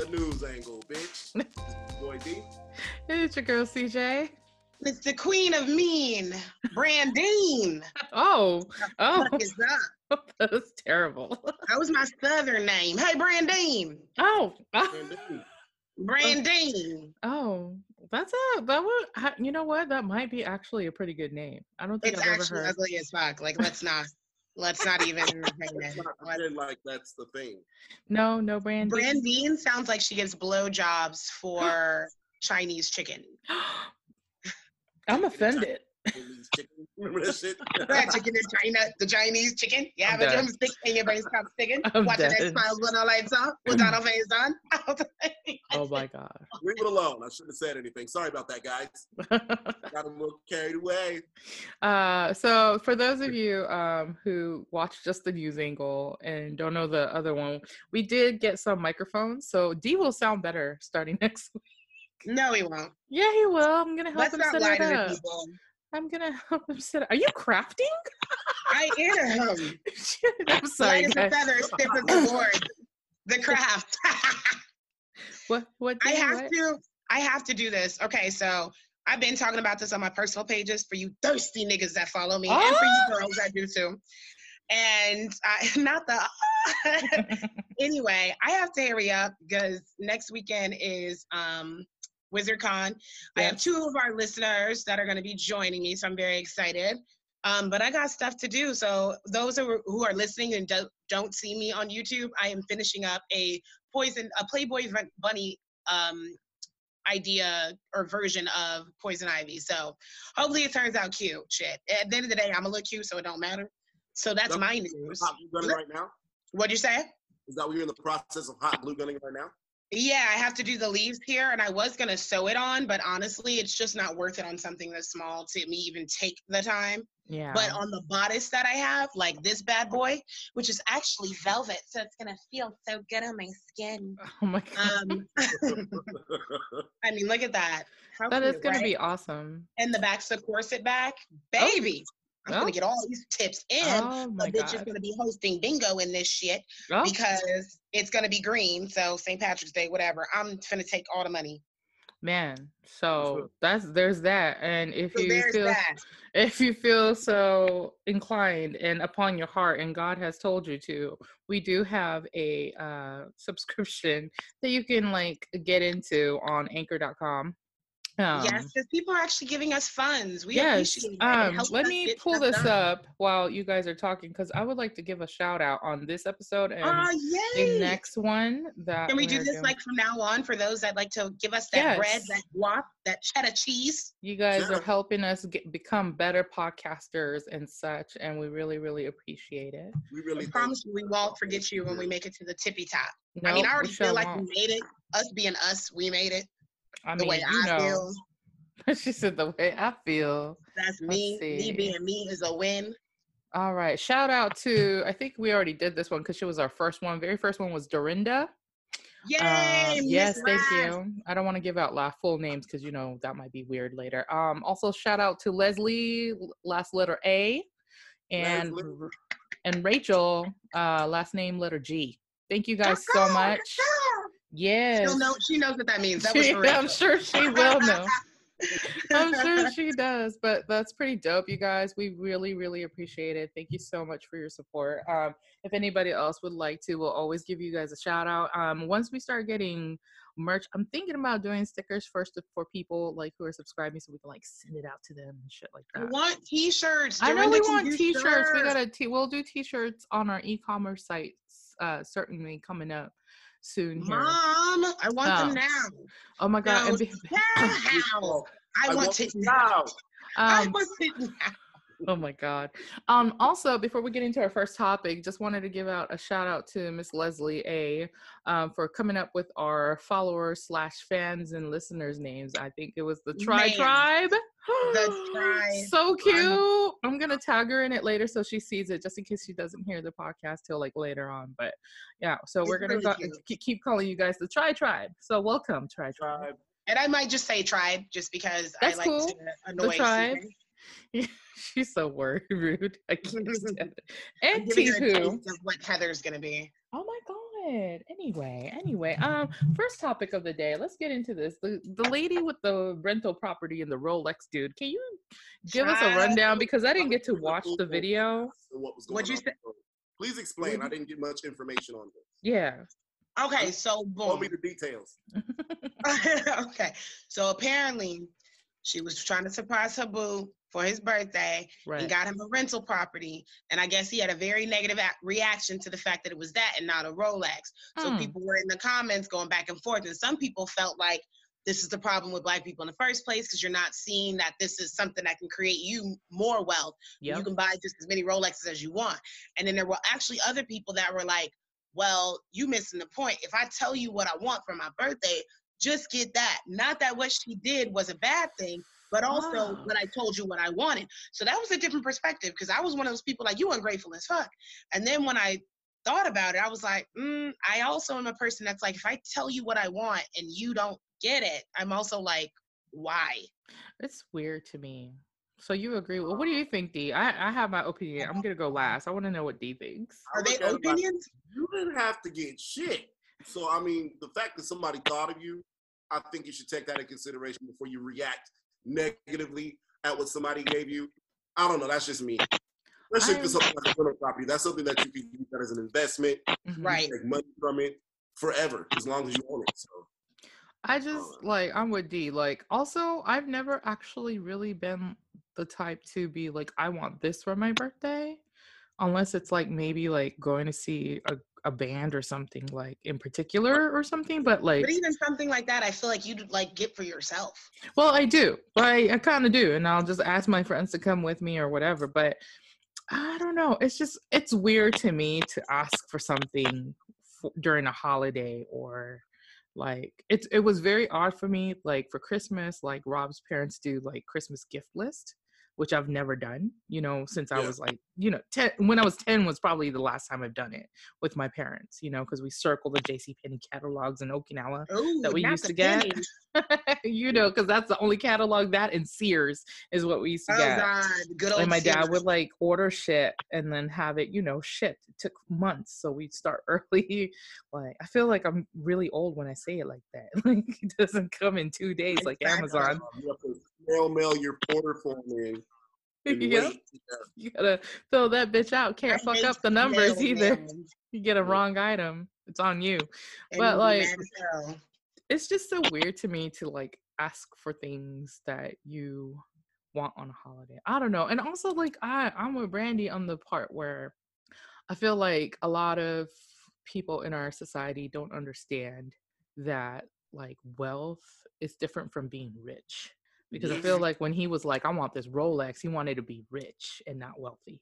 the news angle, bitch. Boy D. It's your girl CJ. It's the queen of mean, Brandine. Oh, oh, What oh. is that? that was terrible. That was my southern name. Hey, Brandine. Oh, And D. Brandine. oh, that's a that would you know what that might be actually a pretty good name. I don't think It's I've ever actually heard. ugly as fuck. Like, let's not, let's not even entertain Let's it. not like that's the thing. No, no brand. Brandine sounds like she gives blowjobs for Chinese chicken. I'm offended. Chinese chicken. Remember that shit? That chicken in China, the Chinese chicken. Yeah, I'm the dead. drumstick and your brain stops sticking. I'm Watching dead. X Files with our lights on, with our face on. Oh my god. Leave it alone. I shouldn't have said anything. Sorry about that, guys. Got a little carried away. uh, so for those of you um, who watch just the news angle and don't know the other one, we did get some microphones, so D will sound better starting next week. no, he won't. Yeah, he will. I'm gonna help Let's him set it up. I'm gonna help him set it. Are you crafting? I am. I'm sorry, Light as a feather, stiff as a board. The craft. What? What? I have what? to. I have to do this. Okay, so I've been talking about this on my personal pages for you thirsty niggas that follow me, and for you Ah! girls that do too. And I, not the. anyway, I have to hurry up because next weekend is um, WizardCon. I have two of our listeners that are going to be joining me, so I'm very excited. Um, but I got stuff to do. So those who are, who are listening and don't, don't see me on YouTube, I am finishing up a poison, a Playboy Bun- Bunny um, idea or version of Poison Ivy. So hopefully it turns out cute. Shit. At the end of the day, I'm gonna look cute, so it don't matter. So that's Nope. my news. Hot glue gunning right now? What'd you say? Is that what you're in the process of hot glue gunning right now? Yeah, I have to do the leaves here, and I was gonna sew it on, but honestly, it's just not worth it on something this small to me even take the time. yeah. But on the bodice that I have, like this bad boy, which is actually velvet, so it's gonna feel so good on my skin. oh my god. Um, I mean, look at that. How that is cute, gonna right? be awesome. And the back's the corset back, baby. I'm Oh. gonna get all these tips in. Oh the my bitch is gonna be hosting bingo in this shit Oh, because it's gonna be green. So St. Patrick's Day, whatever. I'm gonna take all the money. man. So that's there's that. And if So you feel that. if you feel so inclined and upon your heart and God has told you to, we do have a uh, subscription that you can like get into on anchor.com. Um, yes, because people are actually giving us funds. We yes. appreciate that. It Um, let me pull this done. up while you guys are talking because I would like to give a shout out on this episode and Oh, the next one that Can we do we're this doing. like from now on for those that like to give us that bread, that guap, that cheddar cheese? You guys are helping us get, become better podcasters and such, and we really, really appreciate it. We I really promise you, we won't forget you when we make it to the tippy top. No, I mean, I already feel like won't. we made it. Us being us, we made it. I the mean, way you I know, feel, she said the way I feel. that's me. Me being me is a win. All right, shout out to I think we already did this one because she was our first one. Very first one was Dorinda. Yay! Um, yes, thank you. I don't want to give out la full names because you know that might be weird later. Um, also shout out to Leslie, last letter A, and Leslie. And Rachel, uh, last name letter G. Thank you guys so much. Yes, She'll know, she knows what that means. That She- I'm sure she will know. I'm sure she does, but that's pretty dope, you guys. We really, really appreciate it. Thank you so much for your support. Um, if anybody else would like to, we'll always give you guys a shout out. Um, once we start getting merch, I'm thinking about doing stickers first for people like who are subscribing, so we can like send it out to them and shit like that. want t-shirts. I know we want t-shirts. We shirts. got a t. We'll do t-shirts on our e-commerce sites. Uh, certainly coming up soon here. Mom, I want Oh. them now. Oh my god! No, and be- How? I, want it now. now. I um, want it now. Oh my God. Um, also, before we get into our first topic, just wanted to give out a shout out to Miss Leslie A um, for coming up with our followers slash fans and listeners names. I think it was the Tri Man. Tribe. The Tri- So cute. I'm gonna tag her in it later so she sees it, just in case she doesn't hear the podcast till like later on. But yeah, so we're gonna really go- keep- keep calling you guys the Tri Tribe. So welcome, Tri Tribe. Tribe. And I might just say tribe just because That's I like cool. to annoy The tribe. Susan. She's so word rude. I can't stand it. I'm And giving her a Tihu. taste of what Heather's gonna be. Oh my god. Anyway, anyway, um, first topic of the day. Let's get into this. The the lady with the rental property and the Rolex dude. Can you give us a rundown because I didn't get to watch the video. What was going What'd you on? say? Please explain. I didn't get much information on this. Yeah. Okay, so Tell boom. me the details. okay, so apparently she was trying to surprise her boo for his birthday Right. and got him a rental property. And I guess he had a very negative a- reaction to the fact that it was that and not a Rolex. So Hmm. people were in the comments going back and forth, and some people felt like this is the problem with black people in the first place because you're not seeing that this is something that can create you more wealth. You can buy just as many Rolexes as you want. And then there were actually other people that were like, well, you missing the point. If I tell you what I want for my birthday, just get that. Not that what she did was a bad thing, but also Oh. when I told you what I wanted. So that was a different perspective because I was one of those people like you ungrateful as fuck. And then when I thought about it, I was like, mm, I also am a person that's like, if I tell you what I want and you don't get it, I'm also like, why? It's weird to me. So you agree? Well, what do you think, D? I I have my opinion. I'm gonna go last. I want to know what D thinks. Are they look at it like, opinions? you didn't have to get shit. So I mean, the fact that somebody thought of you, I think you should take that in consideration before you react negatively at what somebody gave you. I don't know. That's just me. Especially I- for something like rental property. That's something that you can use that as an investment. Right. You make money from it forever as long as you own it. So I just uh. like I'm with D. Like also I've never actually really been the type to be like I want this for my birthday unless it's like maybe like going to see a, a band or something like in particular or something but like But even something like that, I feel like you'd like get for yourself. well I do I, I kind of do and I'll just ask my friends to come with me or whatever but I don't know it's just it's weird to me to ask for something during a holiday or like it's it was very odd for me like for christmas like rob's parents do like christmas gift list which i've never done you know since i was like you know 10 when i was 10 was probably the last time i've done it with my parents you know because we circle the jc Penney catalogs in okinawa Ooh, that we used to get you know because that's the only catalog that and sears is what we used to Oh get God, good old. and my dad would like order shit and then have it, you know, shipped. It took months, so we'd start early. Like I feel like I'm really old when I say it like that. Like it doesn't come in two days like. Amazon. Um, you have to snail mail your order form in and Yep. You gotta fill that bitch out. Can't I fuck up the numbers snail either. mail, You get a wrong item, it's on you. and But, like, mad as hell. It's just so weird to me to like ask for things that you want on a holiday. I don't know. And also like I I'm with Brandy on the part where I feel like a lot of people in our society don't understand that like wealth is different from being rich. Because I feel like when he was like, I want this Rolex, he wanted to be rich and not wealthy.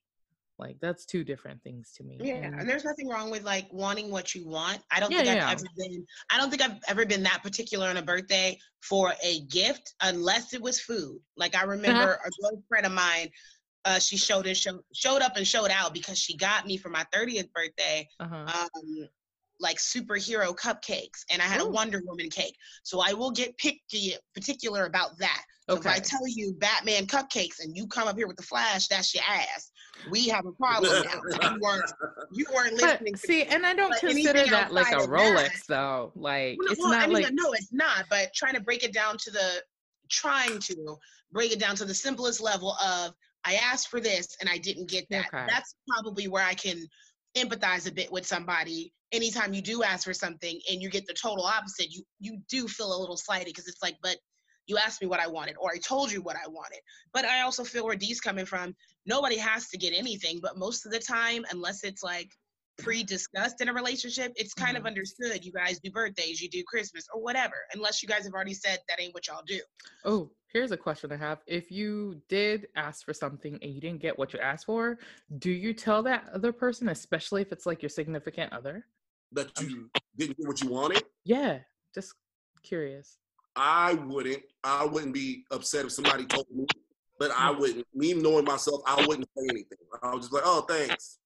Like that's two different things to me. Yeah, And- and there's nothing wrong with like wanting what you want. I don't Yeah, think yeah. I've ever been. I don't think I've ever been that particular on a birthday for a gift, unless it was food. Like I remember a close friend of mine. Uh, she showed and showed, showed up and showed out because she got me for my 30th birthday uh-huh. um, like superhero cupcakes, and I had Ooh. a oh. Wonder Woman cake. So I will get picky, particular about that. So if I tell you Batman cupcakes and you come up here with the Flash, that's your ass. We have a problem now. You weren't, you weren't But listening. to see, me. and I don't But consider that like a Rolex that- though. Like Well, it's well, not I mean, like no, it's not. But trying to break it down to the, trying to break it down to the simplest level of I asked for this and I didn't get that. Okay. That's probably where I can empathize a bit with somebody. Anytime you do ask for something and you get the total opposite, you you do feel a little slighted because it's like, but you asked me what I wanted, or I told you what I wanted. But I also feel where Dee's coming from. Nobody has to get anything, but most of the time, unless it's like pre-discussed in a relationship, it's kind of Mhm. understood. You guys do birthdays, you do Christmas, or whatever. Unless you guys have already said that ain't what y'all do. Oh, here's a question I have. If you did ask for something and you didn't get what you asked for, do you tell that other person, especially if it's like your significant other? that you didn't get what you wanted. Yeah, just curious. I wouldn't. I wouldn't be upset if somebody told me, but I wouldn't. Me knowing myself, I wouldn't say anything. I was just like, "Oh, thanks."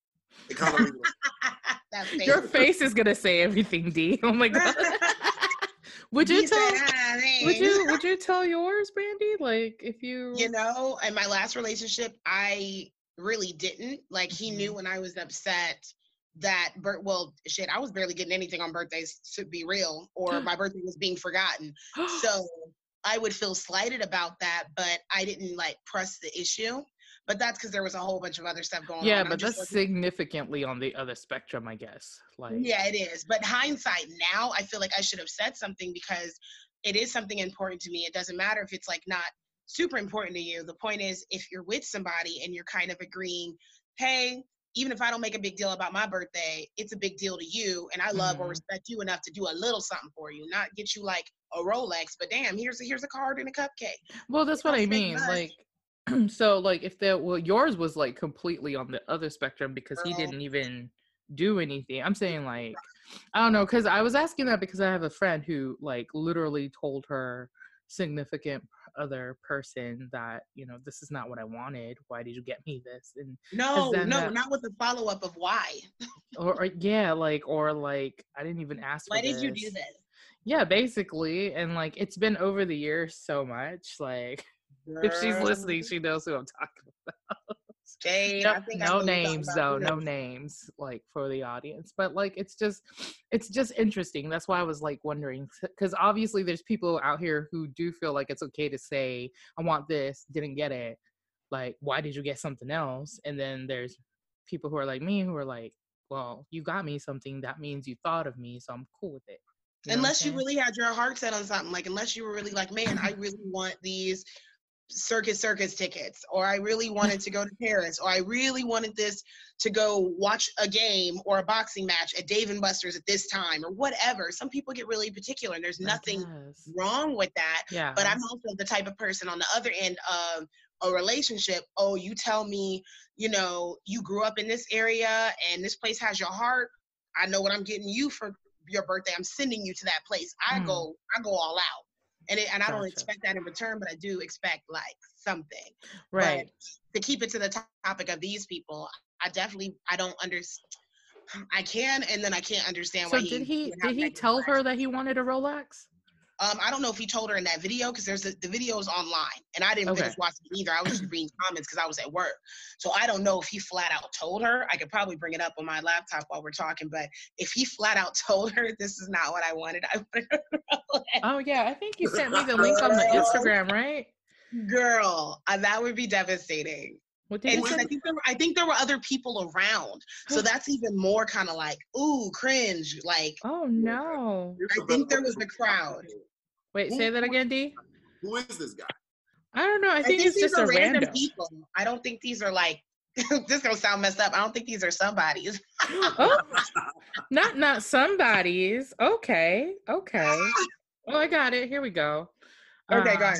It kind of Your face is gonna say everything, D. Oh my god. would you tell? "Ah, Would you? Would you tell yours, Brandy? Like if you? you know, in my last relationship, I really didn't. Like he knew Mhm. when I was upset that bir- well shit i was barely getting anything on birthdays to be real or my birthday was being forgotten so i would feel slighted about that but i didn't like press the issue but that's because there was a whole bunch of other stuff going yeah, on I'm but that's looking- significantly on the other spectrum, I guess. Like, yeah it is but hindsight now i feel like i should have said something because it is something important to me it doesn't matter if it's like not super important to you the point is if you're with somebody and you're kind of agreeing hey even if i don't make a big deal about my birthday it's a big deal to you and i love or Mhm. respect you enough to do a little something for you not get you like a rolex but damn here's a here's a card and a cupcake Well, that's what I mean. Like, so like if there, well, yours was like completely on the other spectrum because he didn't even do anything. I'm saying like, I don't know, because I was asking that because I have a friend who like literally told her significant other person that you know this is not what I wanted. Why did you get me this? And no no that- not with the follow-up of why or, or yeah, like or like I didn't even ask. why did you do this Yeah, basically, and like it's been over the years so much. Like if she's listening, she knows who I'm talking about. Jade, no, I think no know who you're talking names though no names like for the audience but like it's just it's just interesting that's why i was like wondering because obviously there's people out here who do feel like it's okay to say i want this didn't get it like why did you get something else? And then there's people who are like me who are like well you got me something that means you thought of me so i'm cool with it. You know what I'm unless you really had your heart set on something like unless you were really like man i really want these circus circus tickets or i really wanted to go to paris or i really wanted this to go watch a game or a boxing match at dave and buster's at this time or whatever. Some people get really particular and there's nothing wrong with that yeah. but i'm also the type of person on the other end of a relationship oh you tell me you know you grew up in this area and this place has your heart. I know what i'm getting you for your birthday. I'm sending you to that place. I Mm. go i go all out and it, and i don't expect that in return but i do expect like something. Right. but to keep it to the to- topic of these people i definitely i don't understand i can and then i can't understand so why did he have did he tell her that he wanted a rolex Um, I don't know if he told her in that video because there's a, the video is online, and I didn't Okay. finish watching it either. I was just reading comments because I was at work, so I don't know if he flat out told her. I could probably bring it up on my laptop while we're talking, but if he flat out told her this is not what I wanted, I have. oh yeah i think you sent me the link on the instagram right Girl, uh, that would be devastating. What did And you 'cause I think there were, I think there were other people around, so that's even more kind of like ooh cringe. Like oh no I think there was way a crowd. Wait, say that again, D. Who is this guy? I don't know. I I think, think it's these just are a random random. people. I don't think these are like. this gonna sound messed up. I don't think these are somebody's. Oh, not not somebody's. Okay, okay. Oh, I got it. Here we go. Okay, go Uh,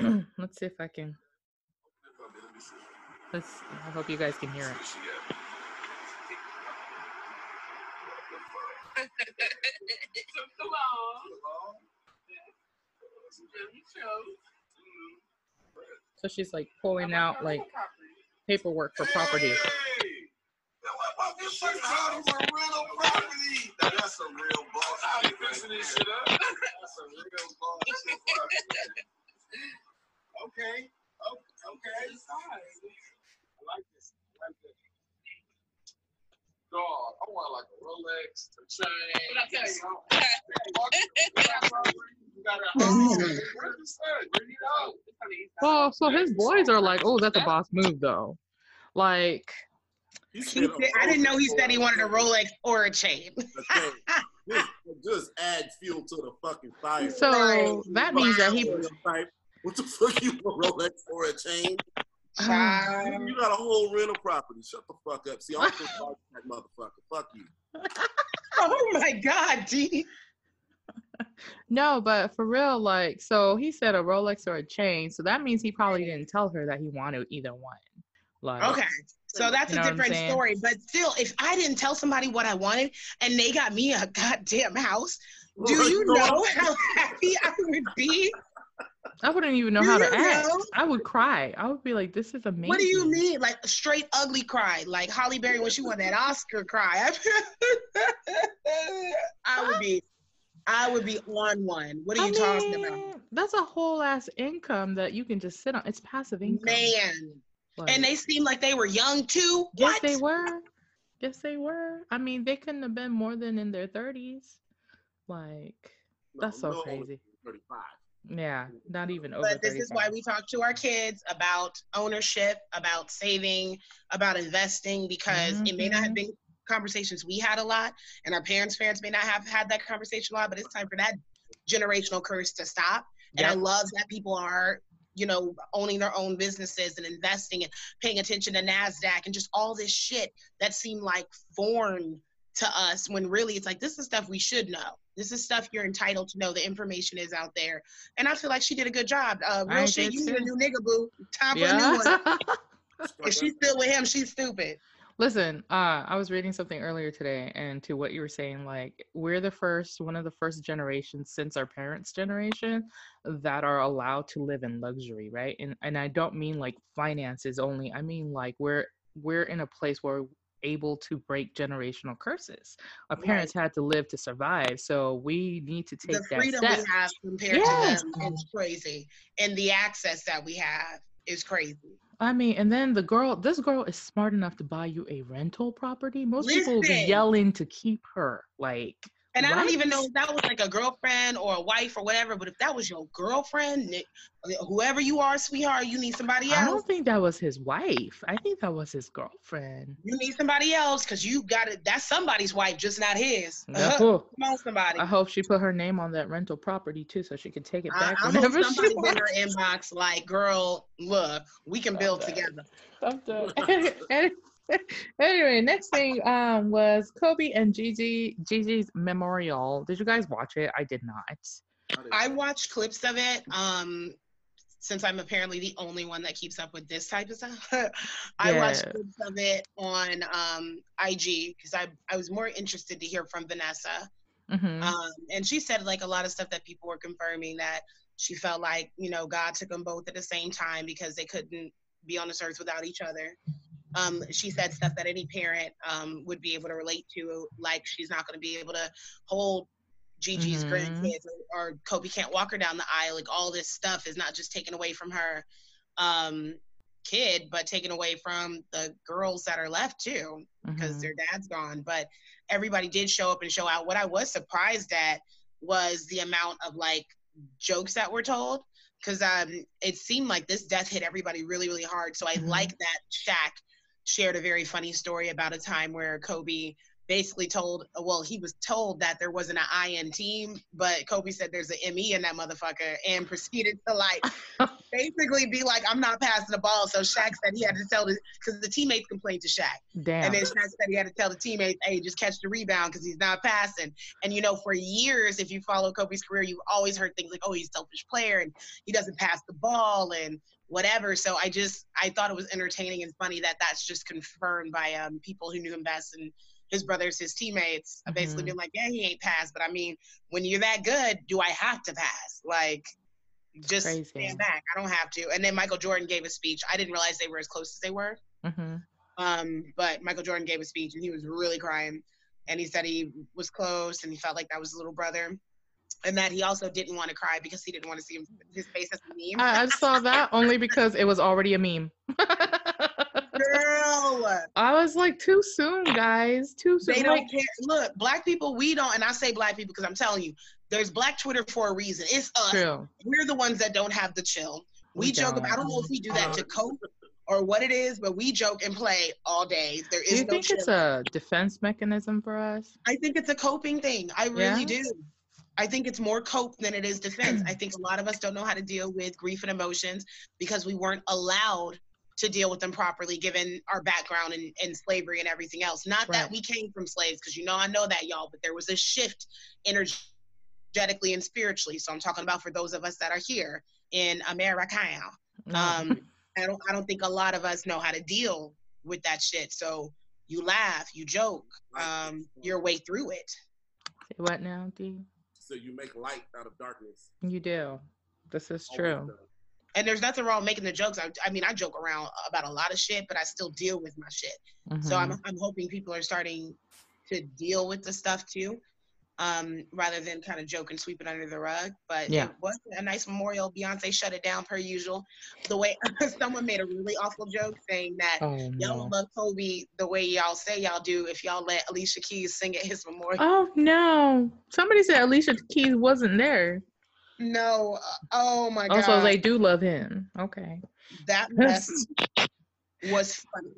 ahead. Let's see if I can. Let's. I hope you guys can hear it. So she's like pulling out like paperwork for property. Hey! Now what about this shit? How is a rental property? Now that's a real boss. I ain't fixing this shit up. That's a real boss. okay. Oh, Okay. I like this. I like this. Dog, I want like a Rolex, a chain. What I tell you? You got a home. Where's the son? Where you go? Well, so his boys are like, "Oh, that's a boss move, though." Like, He He said, said, I didn't know he said he wanted a Rolex or a chain. Okay. Just, just add fuel to the fucking fire. so that means that he. Type, What the fuck you want, Rolex or a chain? Oh, Child. You got a whole rental property. Shut the fuck up. See, I'm from that motherfucker. Fuck you. Oh my God, D. No, but for real, like, so he said a Rolex or a chain. So that means he probably didn't tell her that he wanted either one. Like, Okay. So that's You know a different story. But still, if I didn't tell somebody what I wanted and they got me a goddamn house, do you know how happy I would be? I wouldn't even know Do how to you act. know? I would cry. I would be like, "This is amazing." What do you mean? Like a straight ugly cry, like Halle Berry when she won that Oscar cry. I would be, I would be on one. What are I you talking about, That's a whole ass income that you can just sit on. It's passive income. man? Like, And they seemed like they were young too. yes, What? they were. Yes, they were. I mean, they couldn't have been more than in their thirties. Like No, that's so no crazy. 35. Yeah, not even over. But this is why we talk to our kids about ownership, about saving, about investing, because it may not have Mhm. been conversations we had a lot, and our parents' parents may not have had that conversation a lot. But it's time for that generational curse to stop. And I love that people are, you know, owning their own businesses and investing and paying attention to Nasdaq and just all this shit that seemed like foreign to us when really it's like this is stuff we should know. This is stuff you're entitled to know. The information is out there, and I feel like she did a good job. Uh, real I shit, did you need a new nigga, boo. Time for a new one. If she's still with him, she's stupid. Listen, uh, I was reading something earlier today, and to what you were saying, like we're the first, one of the first generations since our parents' generation that are allowed to live in luxury, right? And and I don't mean like finances only. I mean like we're we're in a place where we're able to break generational curses. Our Right. parents had to live to survive, so we need to take The that freedom step. we have compared Yes. to them is crazy, and the access that we have is crazy. I mean, and then the girl, this girl is smart enough to buy you a rental property. Most people would be yelling to keep her. Like, And I don't even know if that was like a girlfriend or a wife or whatever, but if that was your girlfriend, ni- whoever you are, sweetheart, you need somebody else. I don't think that was his wife. I think that was his girlfriend. You need somebody else because you got it. That's somebody's wife, just not his. Yeah. Come on, somebody. I hope she put her name on that rental property too, so she could take it I, back I hope whenever she somebody's in wants. her inbox like, girl, look, we can build Okay. together. I'm done. Any- anyway, next thing um was Kobe and Gigi Gigi's memorial. Did you guys watch it? I did not. I watched clips of it. Um, since I'm apparently the only one that keeps up with this type of stuff, I watched Yeah. clips of it on um, IG because I I was more interested to hear from Vanessa. Mhm. Um, and she said like a lot of stuff that people were confirming that she felt like you know God took them both at the same time because they couldn't be on this earth without each other. Um, she said stuff that any parent um, would be able to relate to, like she's not going to be able to hold Gigi's Mhm. grandkids, or, or Kobe can't walk her down the aisle. Like all this stuff is not just taken away from her um, kid, but taken away from the girls that are left too because Mhm. their dad's gone. But everybody did show up and show out. What I was surprised at was the amount of like jokes that were told because um, it seemed like this death hit everybody really, really hard. So I Mhm. like that Shaq shared a very funny story about a time where Kobe basically told, well, he was told that there wasn't an I in team, but Kobe said there's an ME in that motherfucker and proceeded to like basically be like, I'm not passing the ball. So Shaq said he had to tell the, because the teammates complained to Shaq. Damn. And then Shaq said he had to tell the teammates, hey, just catch the rebound because he's not passing. And you know, for years, if you follow Kobe's career, you've always heard things like, oh, he's a selfish player and he doesn't pass the ball and whatever. So I just I thought it was entertaining and funny that that's just confirmed by um, people who knew him best and his brothers, his teammates, uh, basically being like, yeah, he ain't passed. But I mean, when you're that good, do I have to pass? Like. Just Crazy. stand back. I don't have to. And then Michael Jordan gave a speech. I didn't realize they were as close as they were. Mhm. Um, but Michael Jordan gave a speech and he was really crying. And he said he was close and he felt like that was his little brother. And that he also didn't want to cry because he didn't want to see him, his face as a meme. I, I saw that only because it was already a meme. Girl, I was like, too soon, guys. Too soon. they don't care. Look, black people, we don't, and I say black people because I'm telling you, there's black Twitter for a reason. It's us. true. We're the ones that don't have the chill. We, We joke about, I don't know if we do that to cope or what it is, but we joke and play all day. There Do you no think chill. it's a defense mechanism for us? I think it's a coping thing. I really Yeah? do. I think it's more cope than it is defense. I think a lot of us don't know how to deal with grief and emotions because we weren't allowed to deal with them properly given our background in, in slavery and everything else. Not that we came from slaves, because you know I know that y'all, but there was a shift energetically and spiritually. So I'm talking about for those of us that are here in America. No. Um, I don't I don't think a lot of us know how to deal with that shit. So you laugh, you joke, um, your way through it. Say what now, D? So you make light out of darkness. You do. This is true. And there's nothing wrong making the jokes. I, I mean, I joke around about a lot of shit, but I still deal with my shit. So Mhm. I'm, I'm hoping people are starting to deal with the stuff too. Um, rather than kind of joke and sweep it under the rug. But Yeah. it was a nice memorial. Beyonce shut it down per usual. The way someone made a really awful joke saying that Oh y'all no. love Kobe the way y'all say y'all do if y'all let Alicia Keys sing at his memorial. Oh no. Somebody said Alicia Keys wasn't there. No, uh, oh my god, Also, they do love him. Okay. that mess was funny.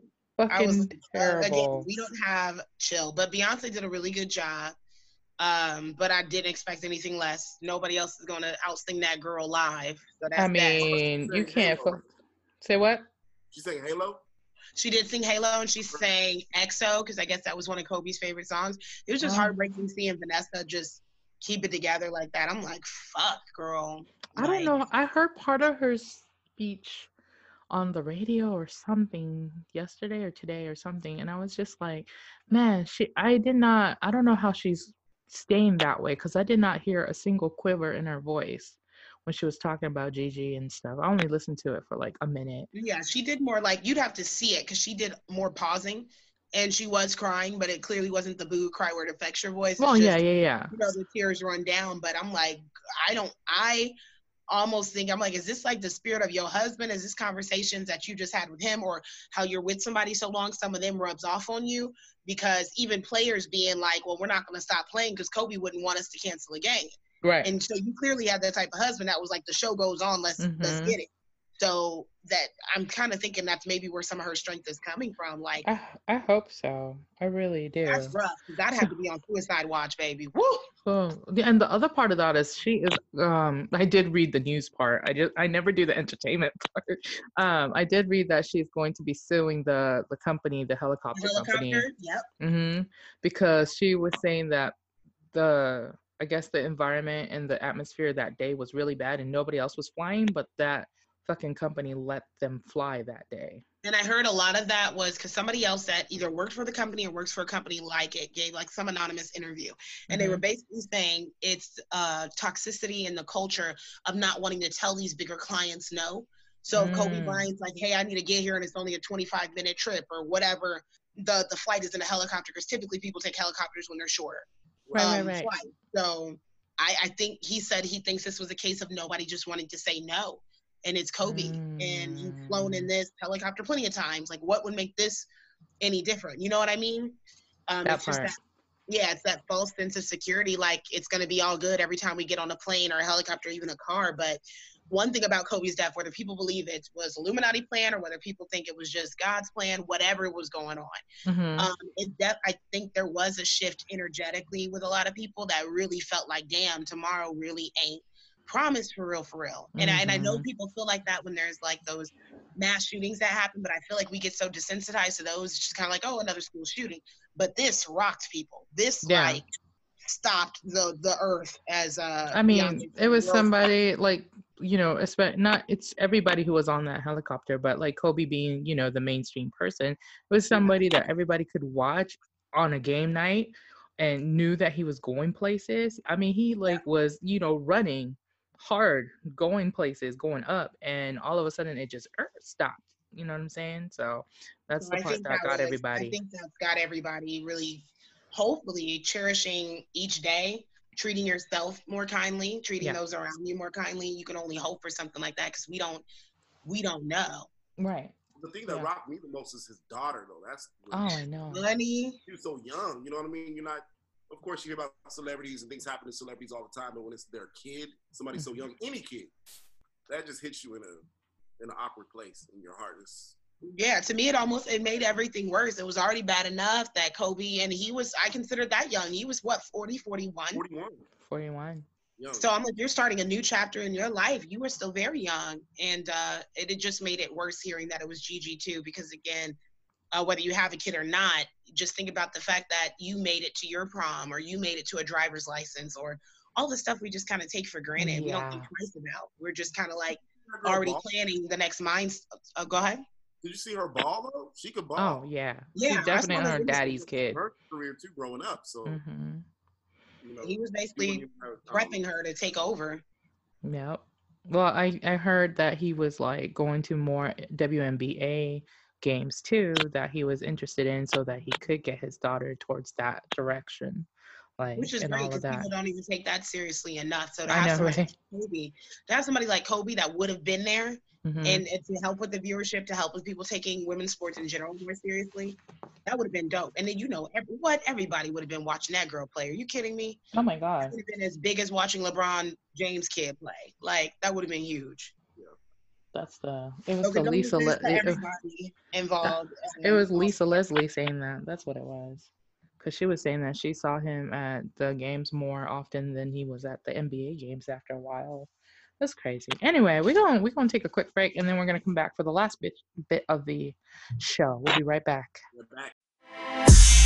I was Fucking uh, again, terrible. we don't have chill, but Beyonce did a really good job. Um, but I didn't expect anything less. Nobody else is gonna outsing that girl live. So that's I that. mean, you can't. Halo. Say what? She's saying Halo. She did sing Halo and she sang XO because I guess that was one of Kobe's favorite songs. It was just Oh. heartbreaking seeing Vanessa just keep it together like that. I'm like, fuck, girl. I don't know. I heard part of her speech on the radio or something yesterday or today or something, and I was just like, man, she. I did not. I don't know how she's staying that way because I did not hear a single quiver in her voice when she was talking about Gigi and stuff. I only listened to it for like a minute. Yeah, she did more like you'd have to see it because she did more pausing, and she was crying, but it clearly wasn't the boo cry where it affects your voice. Well, yeah, yeah, yeah. You know, the tears run down, but I'm like, I don't, I almost think I'm like, is this like the spirit of your husband? Is this conversations that you just had with him, or how you're with somebody so long, some of them rubs off on you? Because even players being like, well, we're not going to stop playing because Kobe wouldn't want us to cancel a game. Right. And so you clearly had that type of husband that was like, the show goes on, let's let's Mhm. get it. So that I'm kind of thinking that's maybe where some of her strength is coming from. Like I I hope so. I really do. that's rough. That have to be on suicide watch, baby. Woo! Well, and the other part of that is she is. Um, I did read the news part. I just I never do the entertainment part. Um, I did read that she's going to be suing the the company, the helicopter, company, Helicopter. Yep. hmm because she was saying that the I guess the environment and the atmosphere that day was really bad, and nobody else was flying, but that fucking company let them fly that day. And I heard a lot of that was because somebody else that either worked for the company or works for a company like it gave like some anonymous interview. And they were basically saying it's uh, toxicity in the culture of not wanting to tell these bigger clients no. So if Kobe Mm. Bryant's like, hey, I need to get here and it's only a 25 minute trip or whatever. The, the flight is in a helicopter because typically people take helicopters when they're shorter. Right, right, um, right. flight. So I, I think he said he thinks this was a case of nobody just wanting to say no. And it's Kobe. And you've flown in Mm. this helicopter plenty of times. Like, what would make this any different? You know what I mean? Um, That part. that, yeah, it's that false sense of security. Like, it's going to be all good every time we get on a plane or a helicopter, even a car. But one thing about Kobe's death, whether people believe it was Illuminati plan or whether people think it was just God's plan, whatever was going on, Mhm. um, it def- I think there was a shift energetically with a lot of people that really felt like, damn, tomorrow really ain't promised for real, for real. And, I, and I know Mhm. people feel like that when there's like those mass shootings that happen, but I feel like we get so desensitized to those. It's just kind of like, oh, another school shooting. But this rocked people. This Yeah. like stopped the the earth as uh. I mean, it was somebody like you know, not it's everybody who was on that helicopter, but like Kobe being you know the mainstream person, was somebody that everybody could watch on a game night and knew that he was going places. I mean, he like was you know running hard, going places, going up, and all of a sudden it just er, stopped. You know what I'm saying? So that's So the I part think that got was- everybody. I think that's got everybody really, hopefully, cherishing each day, treating yourself more kindly, treating Yeah. those around you more kindly. You can only hope for something like that because we don't, we don't know. right. The thing that Yeah. rocked me the most is his daughter, though. That's Oh, I know. Money, she was so young. You know what I mean? You're not. Of course, you hear about celebrities and things happen to celebrities all the time, but when it's their kid, somebody so young, any kid, that just hits you in a in an awkward place in your heart. It's, yeah. To me, it almost it made everything worse. It was already bad enough that Kobe and he was. I considered that young. He was what 40, 41. 41, 41. young. So I'm like, you're starting a new chapter in your life. You were still very young, and uh, it, it just made it worse hearing that it was Gigi too. Because again, uh, whether you have a kid or not, just think about the fact that you made it to your prom, or you made it to a driver's license, or all the stuff we just kind of take for granted. Yeah. We don't think twice about. We're just kind of like already ball. planning the next mind. Uh, go ahead. Did you see her ball though? She could ball. Oh yeah. Yeah, She's definitely her daddy's kid. Her career too, growing up. So hmm you know, He was basically wouldn't even have, prepping her to take over. Yep. Well, I I heard that he was like going to more WNBA games too that he was interested in so that he could get his daughter towards that direction. like Which is and great all because of that. people don't even take that seriously enough. So to have know, somebody right? like Kobe, to have somebody like Kobe that would have been there Mhm. and, and to help with the viewership, to help with people taking women's sports in general more seriously, that would have been dope. And then you know every, what everybody would have been watching that girl play. Are you kidding me? oh my god! It would have been as big as watching LeBron James kid play. Like that would have been huge. That's the it was Okay, the Lisa. do Le- it, it- everybody involved. it was Lisa Leslie saying that. That's what it was. Because she was saying that she saw him at the games more often than he was at the NBA games after a while. That's crazy. Anyway, we're going we're gonna take a quick break and then we're gonna come back for the last bit bit of the show. We'll be right back. We're back.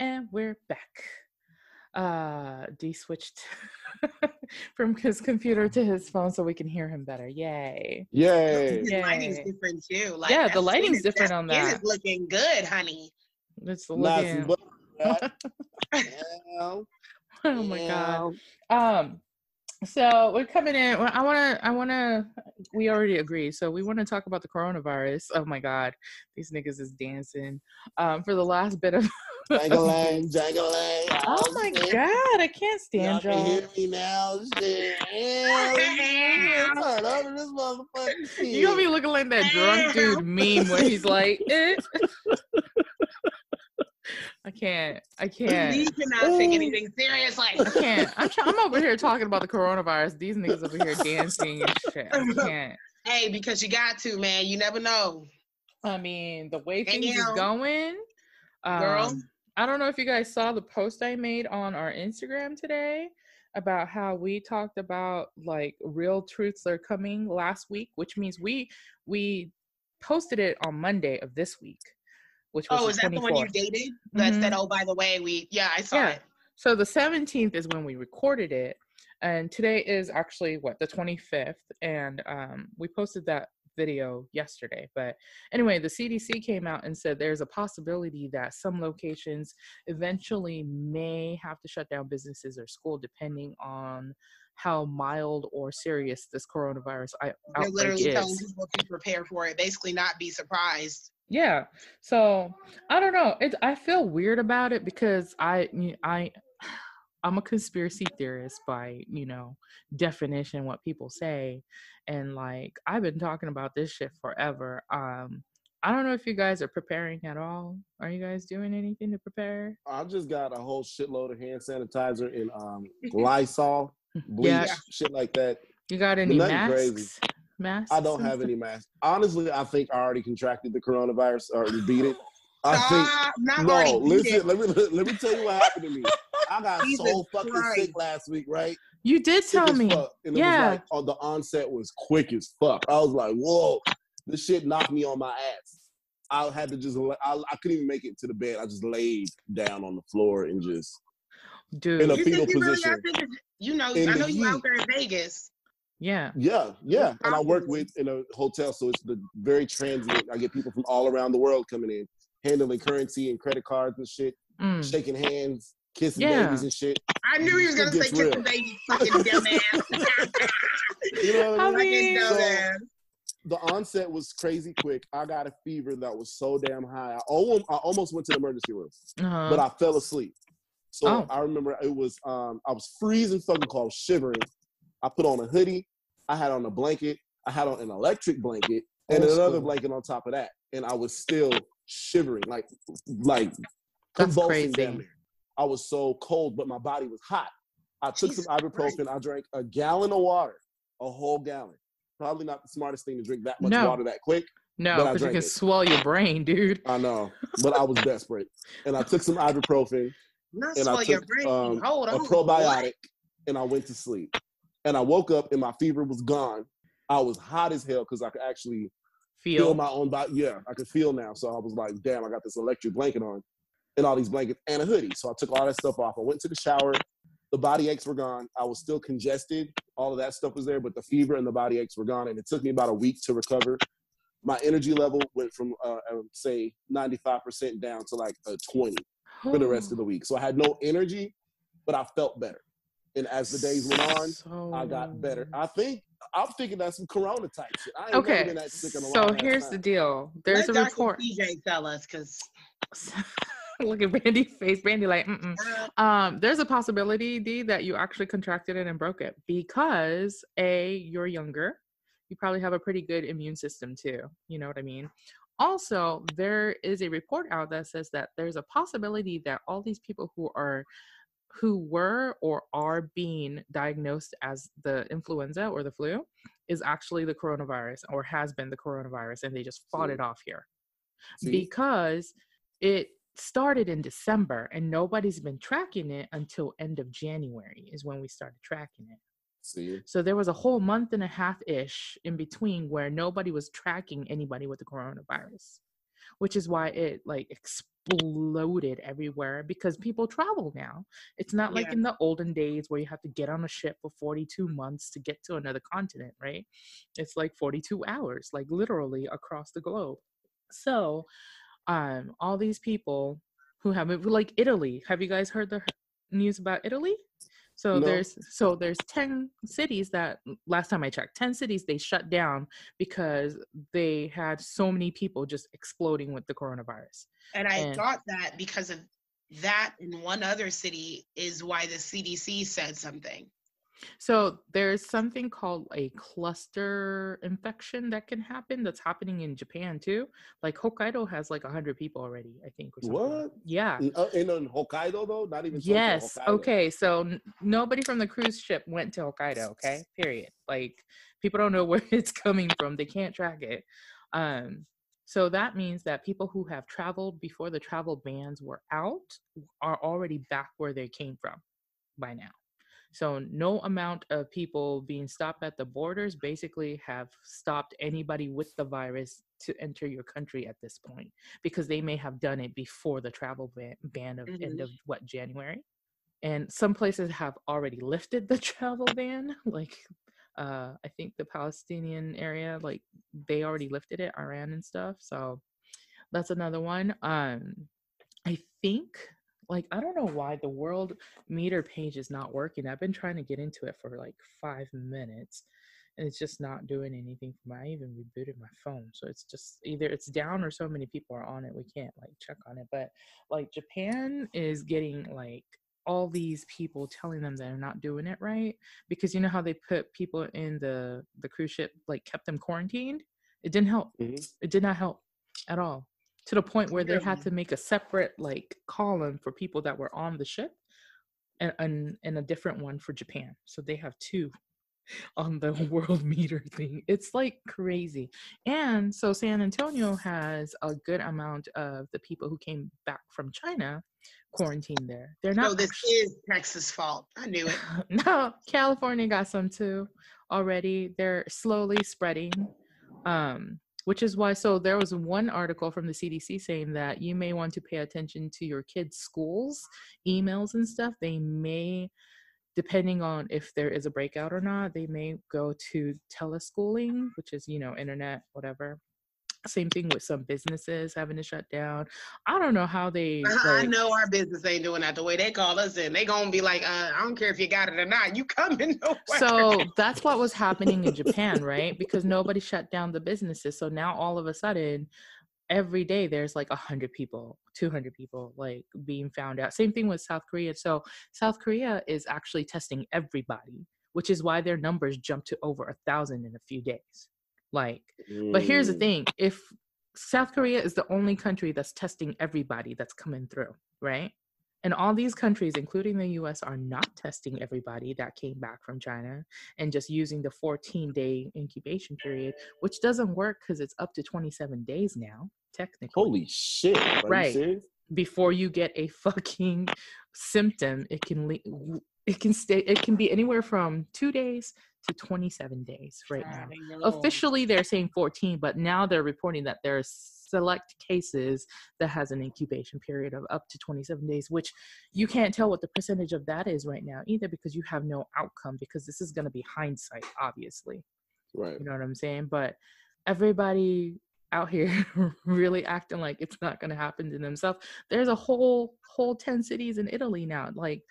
And we're back. Uh D switched from his computer to his phone so we can hear him better. Yay. Yay. The lighting's different too. Like Yeah, the lighting's is- different on skin that. is looking good, honey. It's Nothing looking but that. Yeah, oh my god. Um, so we're coming in. I want to. I want to. We already agreed. So we want to talk about the coronavirus. Oh my God, these niggas is dancing. Um, for the last bit of. Jangalang, jangalang. oh my God, I can't Y'all stand can y'all. hear me now. Shit. Yeah, turn up this motherfucking shit. You gonna be looking like that drunk dude meme where he's like, eh. I can't. I can't. Lee cannot take anything seriously. I can't. I'm, try- I'm over here talking about the coronavirus. These niggas over here dancing and shit. I can't. hey, because you got to, man. You never know. I mean, the way things is Damn. going, Girl. um, I don't know if you guys saw the post I made on our Instagram today about how we talked about like real truths are coming last week, which means we we posted it on Monday of this week, which was Oh, is that the one you 24th. dated? That Mhm. said, oh, by the way, we yeah, I saw Yeah. it. So the 17th is when we recorded it. And today is actually what, the 25th. And um, we posted that video yesterday. But anyway, the CDC came out and said there's a possibility that some locations eventually may have to shut down businesses or school depending on how mild or serious this coronavirus i- They're outbreak literally telling is. people to prepare for it. Basically, not be surprised. Yeah. So I don't know. It I feel weird about it because i i i'm a conspiracy theorist by, you know, definition what people say. And like I've been talking about this shit forever. Um I don't know if you guys are preparing at all. Are you guys doing anything to prepare? I just got a whole shitload of hand sanitizer and um, Lysol, bleach, Yeah. shit like that. You got any nothing masks? crazy. Masks? I don't have any masks. Honestly, I think I already contracted the coronavirus or beat it. I think Stop, not no. Listen, let me let me tell you what happened to me. I got Jesus so fucking Christ. sick last week, right? You did Sick tell me. fuck. And it Yeah. was like oh, the onset was quick as fuck. I was like, whoa, this shit knocked me on my ass. I had to just la- I, I couldn't even make it to the bed. I just laid down on the floor and just Dude. in a You fetal think you really position. are You know, In I know you out there in Vegas. Yeah. Yeah, yeah. And I work with in a hotel, so it's the very transient. I get people from all around the world coming in, handling currency and credit cards and shit, Mm. shaking hands, kissing Yeah. babies and shit. I knew he was gonna say gets kiss real. the baby, fucking dumbass. You know what I I mean? Fucking mean- dumbass. the onset was crazy quick. I got a fever that was so damn high. I almost, I almost went to the emergency room, Uh-huh. but I fell asleep. So Oh. I remember it was um, I was freezing fucking cold, shivering. I put on a hoodie. I had on a blanket. I had on an electric blanket and Old another school. blanket on top of that, and I was still shivering, like like That's convulsing crazy. damn. I was so cold, but my body was hot. I took Jesus some ibuprofen. I drank a gallon of water, a whole gallon. Probably not the smartest thing to drink that much No. water that quick. No, but I because you can it. swell your brain, dude. I know, but I was desperate, and I took some ibuprofen, Not And I swell your brain. um, Hold a on. probiotic, and I went to sleep. And I woke up, and my fever was gone. I was hot as hell because I could actually feel Feel. my own body. Yeah, I could feel now. So I was like, damn, I got this electric blanket on and all these blankets and a hoodie. So I took all that stuff off. I went to the shower. The body aches were gone. I was still congested. All of that stuff was there, but the fever and the body aches were gone. And it took me about a week to recover. My energy level went from, uh, say, 95% down to like a 20 for the rest of the week. So I had no energy, but I felt better. And as the days went on, I got better. I think I'm thinking that's some corona type shit. I ain't Okay. been that sick in a So long ass here's the deal. There's Let a Dr. report. PJ tell us, because Look at Brandy face. Brandy like, mm um, there's a possibility, D, that you actually contracted it and broke it because A, you're younger. You probably have a pretty good immune system too. You know what I mean? Also, there is a report out that says that there's a possibility that all these people who are who were or are being diagnosed as the influenza or the flu is actually the coronavirus or has been the coronavirus and they just fought See? it off here See? because it started in December and nobody's been tracking it until end of January is when we started tracking it. See? So there was a whole month and a half ish in between where nobody was tracking anybody with the coronavirus, which is why it like exploded everywhere because people travel now. It's not like Yeah. in the olden days where you have to get on a ship for 42 months to get to another continent, right? It's like 42 hours, like literally across the globe. So, um, all these people who have like Italy. Have you guys heard the news about Italy? So No. there's so there's 10 cities that last time I checked, 10 cities they shut down because they had so many people just exploding with the coronavirus. and I And- thought that because of that in one other city is why the CDC said something. So there's something called a cluster infection that can happen that's happening in Japan too. Like Hokkaido has like 100 people already, I think. What? Yeah. In, uh, in, uh, Hokkaido though, not even Yes. Okay. So n- nobody from the cruise ship went to Hokkaido. Okay. Period. Like people don't know where it's coming from. They can't track it. Um. So that means that people who have traveled before the travel bans were out are already back where they came from by now. So no amount of people being stopped at the borders basically have stopped anybody with the virus to enter your country at this point because they may have done it before the travel ban, ban of end Mhm. of what January. And some places have already lifted the travel ban, like uh, I think the Palestinian area, like they already lifted it, Iran and stuff. So that's another one. Um, I think like I don't know why the world meter page is not working. I've been trying to get into it for like five minutes and it's just not doing anything for me. I even rebooted my phone. So it's just either it's down or so many people are on it. We can't like check on it. But like Japan is getting like all these people telling them they're not doing it right because you know how they put people in the the cruise ship like kept them quarantined it didn't help Mhm. it did not help at all to the point where they had to make a separate like column for people that were on the ship and, and and a different one for Japan. So they have two on the Worldometer thing. It's like crazy. And so San Antonio has a good amount of the people who came back from China quarantined there. They're not No, this actu- is Texas' fault. I knew it. no, California got some too already. They're slowly spreading. Um, which is why so there was one article from the CDC saying that you may want to pay attention to your kids' schools, emails and stuff. They may depending on if there is a breakout or not, they may go to teleschooling, which is, you know, internet, whatever. Same thing with some businesses having to shut down. I don't know how they I know our business ain't doing that the way they call us in. They gonna be like, uh, I don't care if you got it or not. You coming nowhere. So that's what was happening in Japan, right? Because nobody shut down the businesses. So now all of a sudden, every day there's like 100 people, 200 people like being found out. Same thing with South Korea. So South Korea is actually testing everybody, which is why their numbers jumped to over a thousand in a few days. Like, but here's the Mm. thing if South Korea is the only country that's testing everybody that's coming through, right? And all these countries, including the US, are not testing everybody that came back from China and just using the 14 day incubation period, which doesn't work because it's up to 27 days now, technically. Holy shit! You Right. serious? Before you get a fucking symptom, it can le- it can stay it can be anywhere from two days to 27 days right now. Officially they're saying 14 but now they're reporting that there are select cases that has an incubation period of up to 27 days which you can't tell what the percentage of that is right now either because you have no outcome because this is going to be hindsight obviously. Right. you know what i'm saying? But everybody out here really acting like it's not going to happen to themselves. There's a whole whole 10 cities in Italy now. Like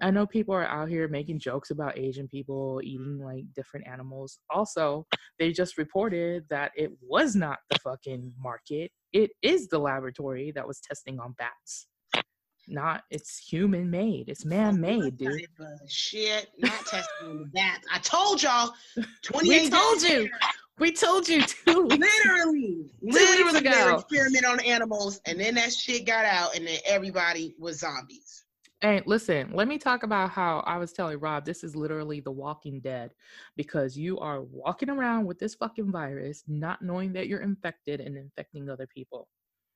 I know people are out here making jokes about Asian people eating like different animals. Also, they just reported that it was not the fucking market. It is the laboratory that was testing on bats. Not it's human made. It's man made, dude. Shit, not testing on the bats. I told y'all. 28 We told you. We told you two weeks Literally, weeks literally, they ago. experiment on animals, and then that shit got out, and then everybody was zombies. Hey, listen, let me talk about how I was telling Rob this is literally the walking dead because you are walking around with this fucking virus, not knowing that you're infected and infecting other people.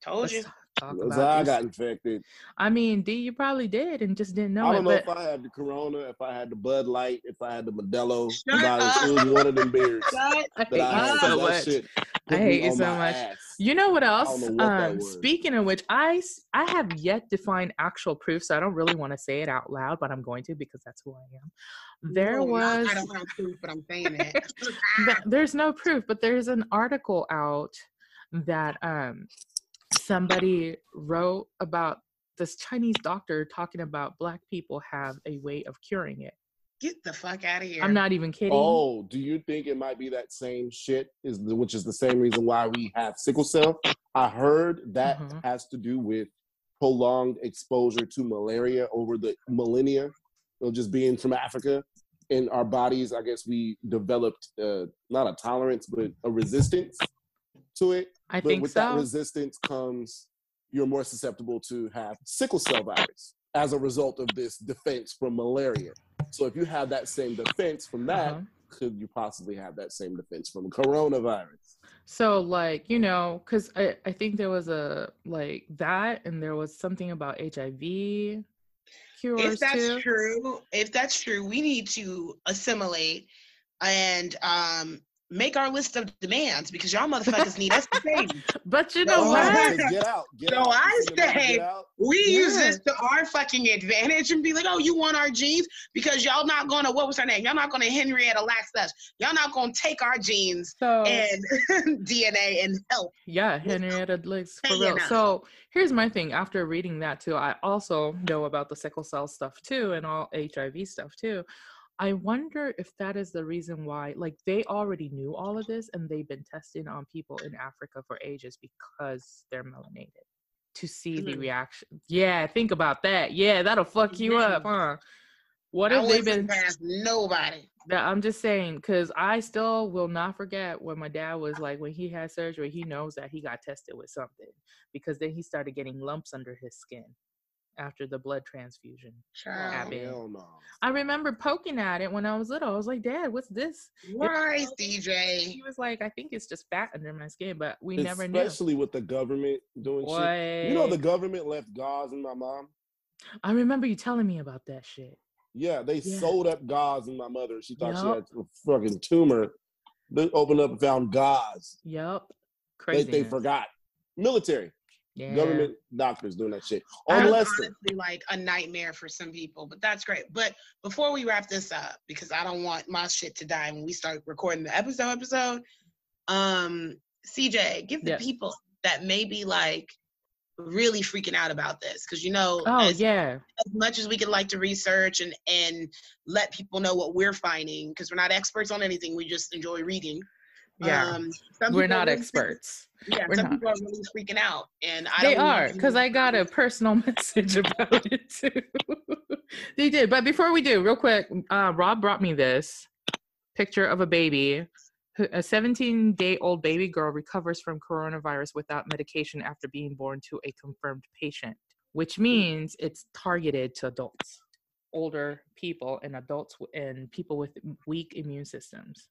Told Let's you. talk about I got infected. I mean, D, you probably did and just didn't know I don't know but if I had the Corona, if I had the Bud Light, if I had the Modelo. Shut up. It was one of them beers Shut I that hate I had. so much. I hate you so much. ass. You know what don't else? know what that um, was. speaking of which, I I have yet to find actual proof, so I don't really want to say it out loud, but I'm going to because that's who I am. There No, was I don't have proof, but I'm saying it. there's no proof, but there's an article out that um somebody wrote about this Chinese doctor talking about black people have a way of curing it. Get the fuck out of here. I'm not even kidding. Oh, do you think it might be that same shit? Is the, which is the same reason why we have sickle cell? I heard that Mhm. has to do with prolonged exposure to malaria over the millennia of just being from Africa. In our bodies, I guess we developed uh, not a tolerance, but a resistance to it. I But think with so. that resistance comes you're more susceptible to have sickle cell virus as a result of this defense from malaria. So if you have that same defense from that, Uh-huh. could you possibly have that same defense from coronavirus? So like, you know, cuz I I think there was a like that and there was something about HIV cures if that's too. true, if that's true, we need to assimilate and um make our list of demands because y'all motherfuckers need us to pay. But you know No, what? I- get out. Get So out. I You see them say- get out? We use this to our fucking advantage and be like, oh, you want our genes? Because y'all not gonna, what was her name? Y'all not gonna Henrietta Lacks us. Y'all not gonna take our genes So and DNA and help. Yeah, Henrietta Licks for real. us. So here's my thing. After reading that too, I also know about the sickle cell stuff too and all HIV stuff too. I wonder if that is the reason why, like, they already knew all of this and they've been testing on people in Africa for ages because they're melanated to see the Hmm. reaction. Yeah, think about that. Yeah, that'll fuck you up, huh? What if they been? nobody. That I'm just saying, because I still will not forget when my dad was like, when he had surgery, he knows that he got tested with something because then he started getting lumps under his skin after the blood transfusion. Child. Abby. Hell no. I remember poking at it when I was little. I was like, Dad, what's this? Why, CJ? He was like, I think it's just fat under my skin, but we never knew. Especially with the government doing shit. You know the government left gauze in my mom? I remember you telling me about that shit. Yeah, they Yeah. sewed up gauze in my mother. She thought she had a fucking tumor. They opened up and found gauze. Yup. They, Crazy. they forgot. Military, Yeah. government doctors doing that shit. That's On honestly like a nightmare for some people, but that's great. But before we wrap this up, because I don't want my shit to die when we start recording the episode episode, um, CJ, give the Yes. people that may be like really freaking out about this, because you know, Oh, as, yeah. as much as we could like to research and and let people know what we're finding, because we're not experts on anything, we just enjoy reading. Yeah. Um, We're not really freaking- experts. Yeah, We're some not. people are really freaking out, and I they don't are because I got a personal message about it too. they did, but before we do, real quick, uh, Rob brought me this picture of a baby. A 17 day old baby girl recovers from coronavirus without medication after being born to a confirmed patient, which means it's targeted to adults, older people, and adults and people with weak immune systems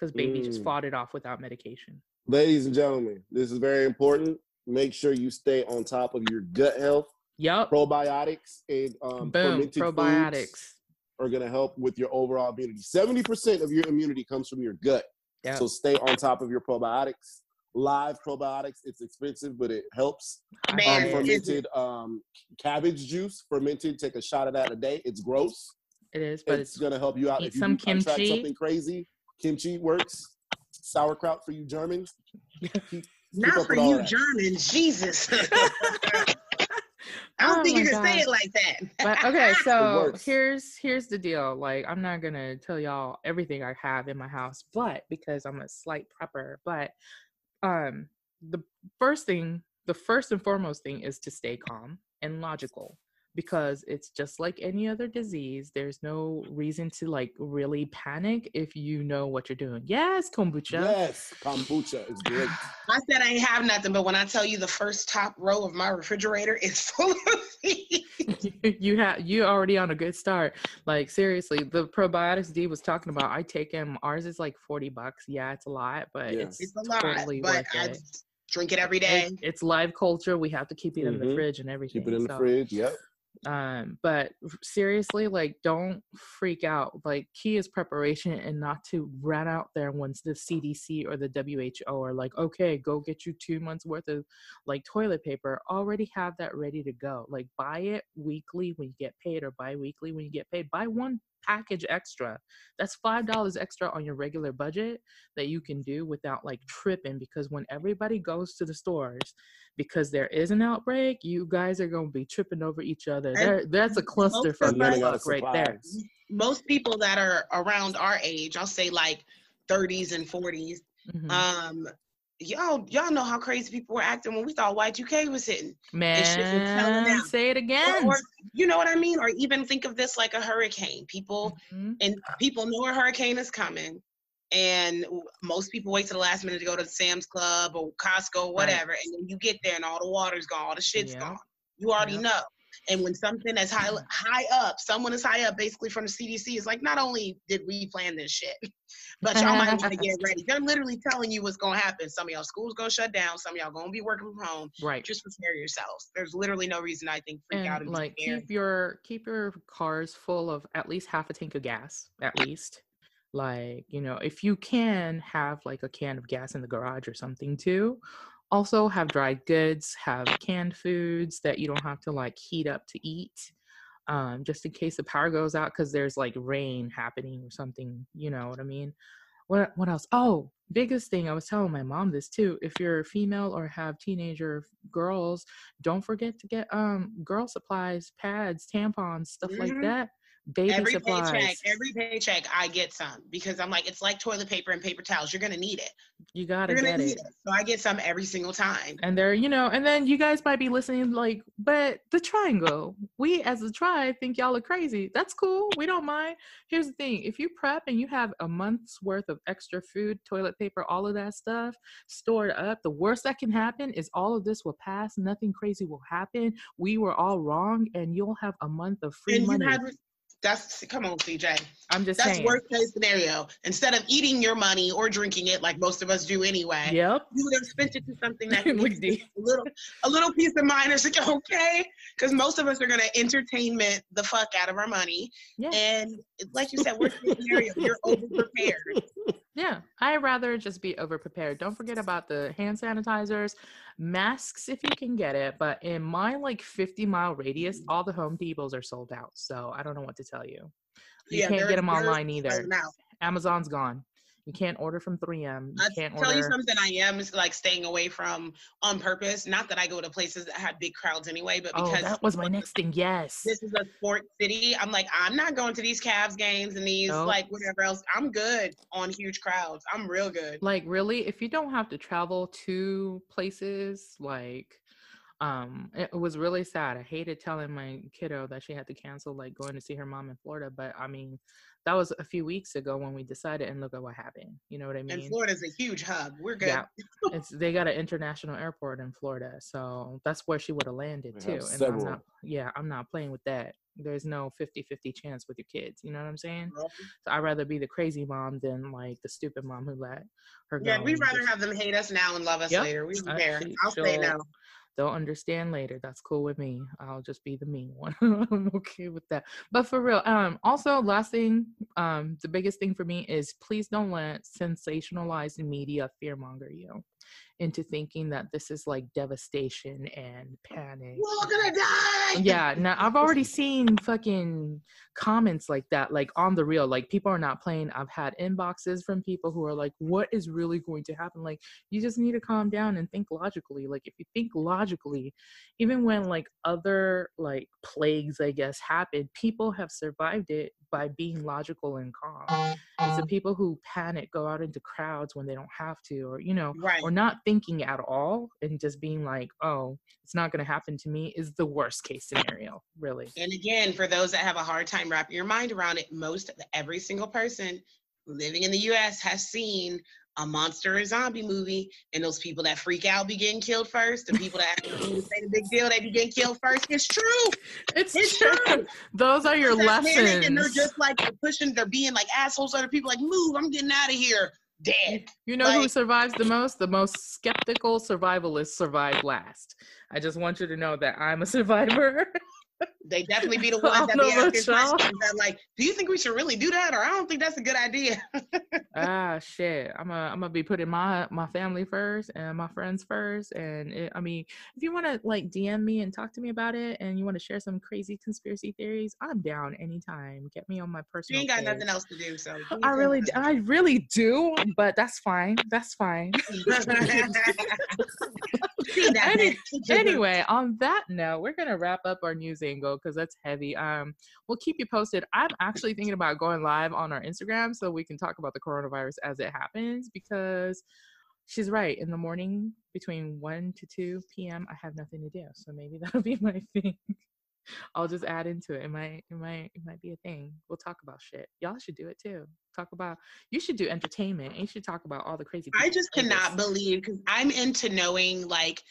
because baby just Mm. fought it off without medication. Ladies and gentlemen, this is very important. Make sure you stay on top of your gut health. Yup. Probiotics and um, Boom. fermented foods Probiotics. are going to help with your overall immunity. 70% of your immunity comes from your gut. Yep. So stay on top of your probiotics. Live probiotics, it's expensive, but it helps. Man, Um, fermented um, cabbage juice, fermented. Take a shot of that a day. It's gross. It is, but it's it's gonna help you out eat if you some kimchi. something crazy. Kimchi works. Sauerkraut for you Germans. Keep, Not for you that. Germans, Jesus. I don't Oh think my you can say it like that. but okay so here's here's the deal like i'm not gonna tell y'all everything i have in my house but because i'm a slight prepper but um the first thing the first and foremost thing is to stay calm and logical because it's just like any other disease there's no reason to like really panic if you know what you're doing yes kombucha Yes, kombucha is great. I said I ain't have nothing, but when I tell you the first top row of my refrigerator is full of these. you have you already on a good start like seriously the probiotics d was talking about i take them ours is like 40 bucks yeah it's a lot but Yeah. it's, It's a lot, totally but worth I it drink it every day. It's live culture we have to keep it in the Mhm. fridge and everything Keep it in the fridge. Yep. Um but seriously like don't freak out like key is preparation and not to run out there once the cdc or the who are like okay go get you two months worth of like toilet paper already have that ready to go like buy it weekly when you get paid or bi-weekly when you get paid buy one package extra that's five dollars extra on your regular budget that you can do without like tripping because when everybody goes to the stores because there is an outbreak you guys are going to be tripping over each other there, that's a cluster for of And running out of right there. Most people that are around our age, I'll say like 30s and 40s, Mhm. um, y'all y'all know how crazy people were acting when we thought Y2K was hitting. shit was telling man say it again or you know what I mean? Or even think of this like a hurricane. People Mhm. and people know a hurricane is coming and most people wait to the last minute to go to sam's club or costco or whatever and then you get there and all the water's gone all the shit's Yeah. gone you already Yeah. know and when something is high mm. high up someone is high up basically from the cdc is like not only did we plan this shit but y'all might want to get ready. They're literally telling you what's going to happen. Some of y'all schools to shut down some of y'all going to be working from home. Right. Just prepare yourselves. There's literally no reason i think freak out and and like be scared. keep your keep your cars full of at least half a tank of gas at least. Like you know if you can have like a can of gas in the garage or something too also have dried goods have canned foods that you don't have to like heat up to eat um, just in case the power goes out because there's like rain happening or something you know what i mean what what else oh biggest thing i was telling my mom this too if you're a female or have teenager girls don't forget to get um girl supplies pads tampons stuff like Mhm. that baby every supplies paycheck, every paycheck, I get some because I'm like, it's like toilet paper and paper towels. You're gonna need it. you gotta You're get need it it. So I get some every single time. and they're you know and then you guys might be listening like but the triangle we as a tribe think y'all are crazy that's cool we don't mind here's the thing if you prep and you have a month's worth of extra food toilet paper all of that stuff stored up the worst that can happen is all of this will pass nothing crazy will happen we were all wrong and you'll have a month of free and money you have that's come on, CJ. i'm just That's saying worst case scenario. Instead of eating your money or drinking it like most of us do anyway, yep you would have spent it to something that you a little a little peace of mind. It's like okay, because most of us are gonna entertainment the fuck out of our money, yeah and like you said, worst case scenario, you're over prepared. Yeah, I'd rather just be over prepared. Don't forget about the hand sanitizers, masks if you can get it. But in my like 50 mile radius, all the Home Depots are sold out. So I don't know what to tell you. You can't get them online either. Amazon's gone. You can't order from 3M. You I'll can't tell you something I am is like staying away from on purpose. Not that I go to places that have big crowds anyway, but Oh, because that was my next thing. Yes. this is a sports city, I'm like, I'm not going to these Cavs games and these Nope. like whatever else. I'm good on huge crowds. I'm real good. like really if you don't have to travel to places like um it was really sad i hated telling my kiddo that she had to cancel like going to see her mom in florida but i mean that was a few weeks ago when we decided and look at what happened you know what i mean And Florida's a huge hub. We're good. yeah it's they got an international airport in florida so that's where she would have landed They too and i'm not yeah i'm not playing with that there's no 50-50 chance with your kids you know what i'm saying Well, so i'd rather be the crazy mom than like the stupid mom who let her Yeah, go we'd rather just- have them hate us now and love us Yep. later. We don't care. I'll say she'll- no. They'll understand later. That's cool with me. I'll just be the mean one. I'm okay with that. But for real, um, also last thing, um, the biggest thing for me is please don't let sensationalized media fearmonger you. into thinking that this is like devastation and panic. We're all gonna die. Yeah, now I've already seen fucking comments like that, like on the real. Like people are not playing. I've had inboxes from people who are like, "What is really going to happen?" Like you just need to calm down and think logically. Like if you think logically, even when like other like plagues, I guess, happen, people have survived it by being logical and calm. And so mm-hmm. people who panic go out into crowds when they don't have to, or you know, Right. or not thinking at all and just being like, "Oh, it's not going to happen to me," is the worst case scenario, really. And again, for those that have a hard time wrapping your mind around it, most every single person living in the US has seen a monster or zombie movie, and those people that freak out be getting killed first. The people that say the big deal, they be getting killed first. It's true. It's, It's true. true. Those are your They're panicked And they're just like pushing, they're being like assholes other people, like, move, I'm getting out of here. Dead. You know who survives the most? The most skeptical survivalists survive last. I just want you to know that I'm a survivor. They definitely be the ones that be asking questions that like, do you think we should really do that? Or I don't think that's a good idea. ah shit i'm gonna i'm gonna be putting my my family first and my friends first and it, i mean if you want to like dm me and talk to me about it and you want to share some crazy conspiracy theories i'm down anytime get me on my personal You ain't got page. nothing else to do, so. i really I really do but that's fine that's fine that, Any- anyway on that note we're gonna wrap up our news angle because that's heavy. Um we'll keep you posted. I'm actually thinking about going live on our instagram so we can talk about the coronavirus as it happens because she's right. In the morning between 1 to 2 p.m i have nothing to do so maybe that'll be my thing i'll just add into it it might it might it might be a thing we'll talk about shit y'all should do it too talk about you should do entertainment and you should talk about all the crazy I just cannot believe because I'm into knowing like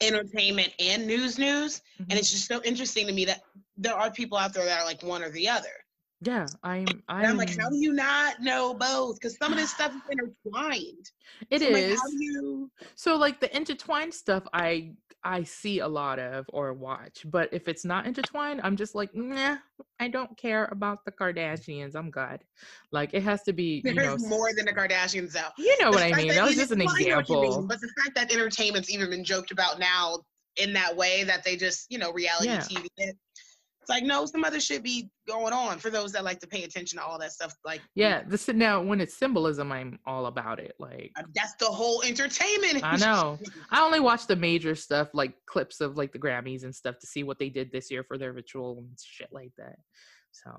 entertainment and news news, Mhm. and it's just so interesting to me that there are people out there that are like one or the other. Yeah i'm i'm, I'm like, how do you not know both? Because some of this stuff is intertwined. It So I'm like, you? So like the intertwined stuff I I see a lot of or watch, but if it's not intertwined, I'm just like, nah, I don't care about the Kardashians. I'm good. Like it has to be, you There's know, more than the Kardashians out. you know The what I mean. that That was just an well, I know what you mean, example. But the fact that entertainment's even been joked about now in that way that they just, you know, reality Yeah. TV. It, it's like no, some other shit be going on for those that like to pay attention to all that stuff. Like Yeah, this now when it's symbolism, I'm all about it. Like uh, that's the whole entertainment. I know. I only watch the major stuff, like clips of like the Grammys and stuff, to see what they did this year for their ritual and shit like that. So,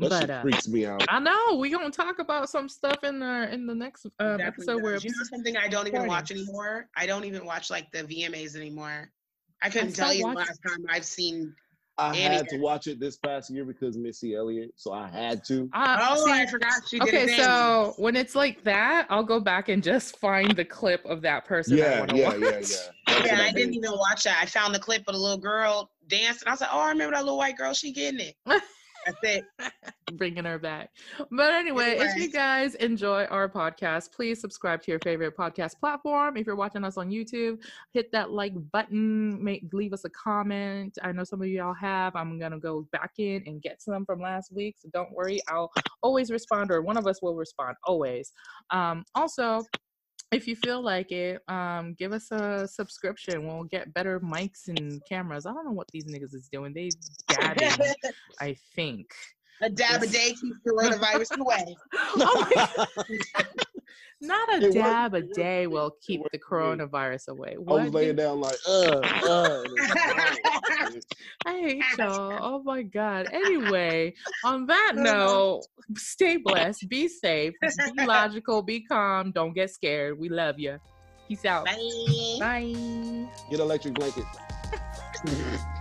That but shit uh, freaks me out. I know we gonna talk about some stuff in the in the next um, Definitely episode where does. you know something I don't even recording. watch anymore. I don't even watch like the VMAs anymore. I couldn't still tell you the last time I've seen. I had to watch it this past year because Missy Elliott, so I had to. I, Oh, see, I forgot she did. a okay, so when it's like that, I'll go back and just find the clip of that person I Yeah, want to yeah, watch. yeah, yeah. That's Yeah, I did. didn't even watch that. I found the clip of the little girl dancing. I was like, oh, I remember that little white girl. She getting it. That's it. bringing her back. But anyway, if you guys enjoy our podcast, please subscribe to your favorite podcast platform. If you're watching us on YouTube, hit that like button, make leave us a comment. I know some of y'all have. I'm gonna go back in and get some from last week, so don't worry. I'll always respond, or one of us will respond always. Um, also. If you feel like it, um, give us a subscription. We'll get better mics and cameras. I don't know what these niggas is doing. They dabbing, I think. a dab a day keeps the coronavirus away. Oh. Not a It worked. dab a day for will keep the for me. coronavirus away. I was laying down like, uh, uh. I hate y'all. Oh my god. Anyway, on that note, stay blessed, be safe, be logical, be calm, don't get scared. We love you. Peace out. Bye. Bye. Get electric blanket.